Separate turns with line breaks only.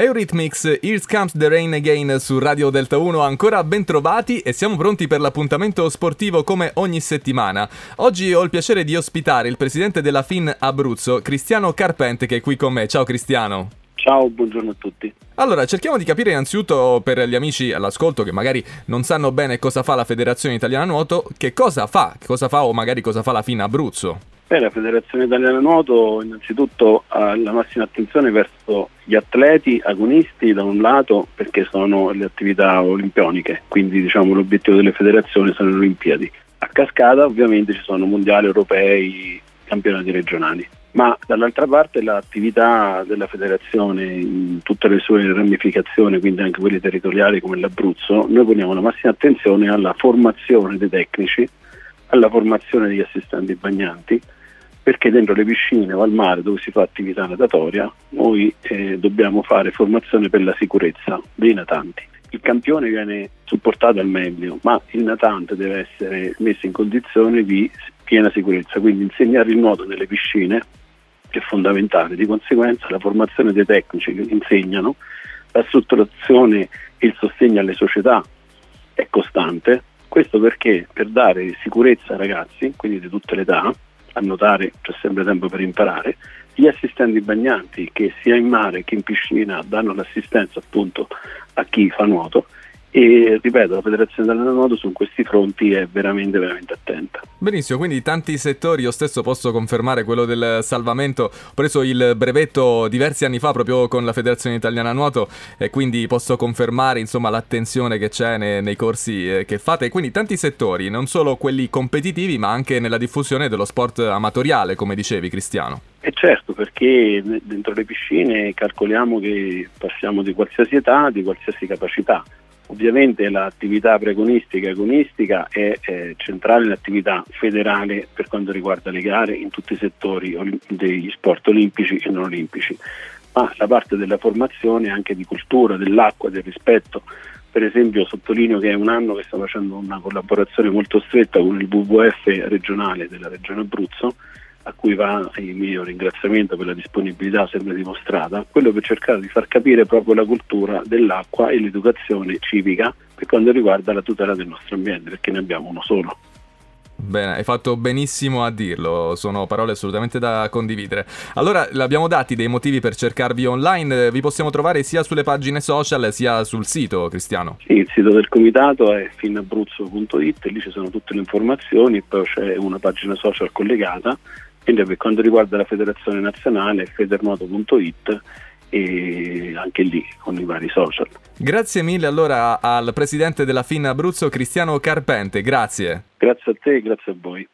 Eurythmics, Here Comes the Rain Again su Radio Delta 1, ancora ben trovati e siamo pronti per l'appuntamento sportivo come ogni settimana. Oggi ho il piacere di ospitare il presidente della FIN Abruzzo, Cristiano Carpente, che è qui con me. Ciao Cristiano.
Ciao, buongiorno a tutti.
Allora, cerchiamo di capire innanzitutto per gli amici all'ascolto che magari non sanno bene cosa fa la Federazione Italiana Nuoto, che cosa fa, cosa fa o magari cosa fa la FIN Abruzzo.
Beh, la Federazione Italiana Nuoto innanzitutto ha la massima attenzione verso gli atleti agonisti da un lato perché sono le attività olimpioniche, quindi diciamo, l'obiettivo delle federazioni sono le Olimpiadi. A cascata ovviamente ci sono mondiali europei, campionati regionali, ma dall'altra parte l'attività della federazione in tutte le sue ramificazioni, quindi anche quelle territoriali come l'Abruzzo, noi poniamo la massima attenzione alla formazione dei tecnici, alla formazione degli assistenti bagnanti, perché dentro le piscine o al mare dove si fa attività natatoria noi eh, dobbiamo fare formazione per la sicurezza dei natanti. Il campione viene supportato al meglio, ma il natante deve essere messo in condizione di piena sicurezza, quindi insegnare il nuoto nelle piscine è fondamentale, di conseguenza la formazione dei tecnici che insegnano, la strutturazione e il sostegno alle società è costante, questo perché? Per dare sicurezza ai ragazzi, quindi di tutte le età, a nuotare c'è sempre tempo per imparare, gli assistenti bagnanti che sia in mare che in piscina danno l'assistenza appunto a chi fa nuoto e ripeto la Federazione Italiana Nuoto su questi fronti è veramente veramente attenta.
Benissimo, quindi tanti settori, io stesso posso confermare quello del salvamento, ho preso il brevetto diversi anni fa proprio con la Federazione Italiana Nuoto e quindi posso confermare insomma l'attenzione che c'è nei, nei corsi eh, che fate, quindi tanti settori, non solo quelli competitivi ma anche nella diffusione dello sport amatoriale come dicevi Cristiano.
E certo, perché dentro le piscine calcoliamo che passiamo di qualsiasi età, di qualsiasi capacità. Ovviamente l'attività preagonistica e agonistica è, è centrale nell'attività federale per quanto riguarda le gare in tutti i settori degli sport olimpici e non olimpici, ma la parte della formazione anche di cultura, dell'acqua, del rispetto. Per esempio sottolineo che è un anno che sta facendo una collaborazione molto stretta con il WWF regionale della Regione Abruzzo a cui va il mio ringraziamento per la disponibilità sempre dimostrata, quello per cercare di far capire proprio la cultura dell'acqua e l'educazione civica per quanto riguarda la tutela del nostro ambiente, perché ne abbiamo uno solo.
Bene, hai fatto benissimo a dirlo, sono parole assolutamente da condividere. Allora, abbiamo dati dei motivi per cercarvi online, vi possiamo trovare sia sulle pagine social sia sul sito, Cristiano?
Sì, il sito del comitato è finabruzzo.it, lì ci sono tutte le informazioni, poi c'è una pagina social collegata quindi per quanto riguarda la federazione nazionale federmoto.it e anche lì con i vari social.
Grazie mille allora al presidente della FIN Abruzzo Cristiano Carpente, grazie.
Grazie a te e grazie a voi.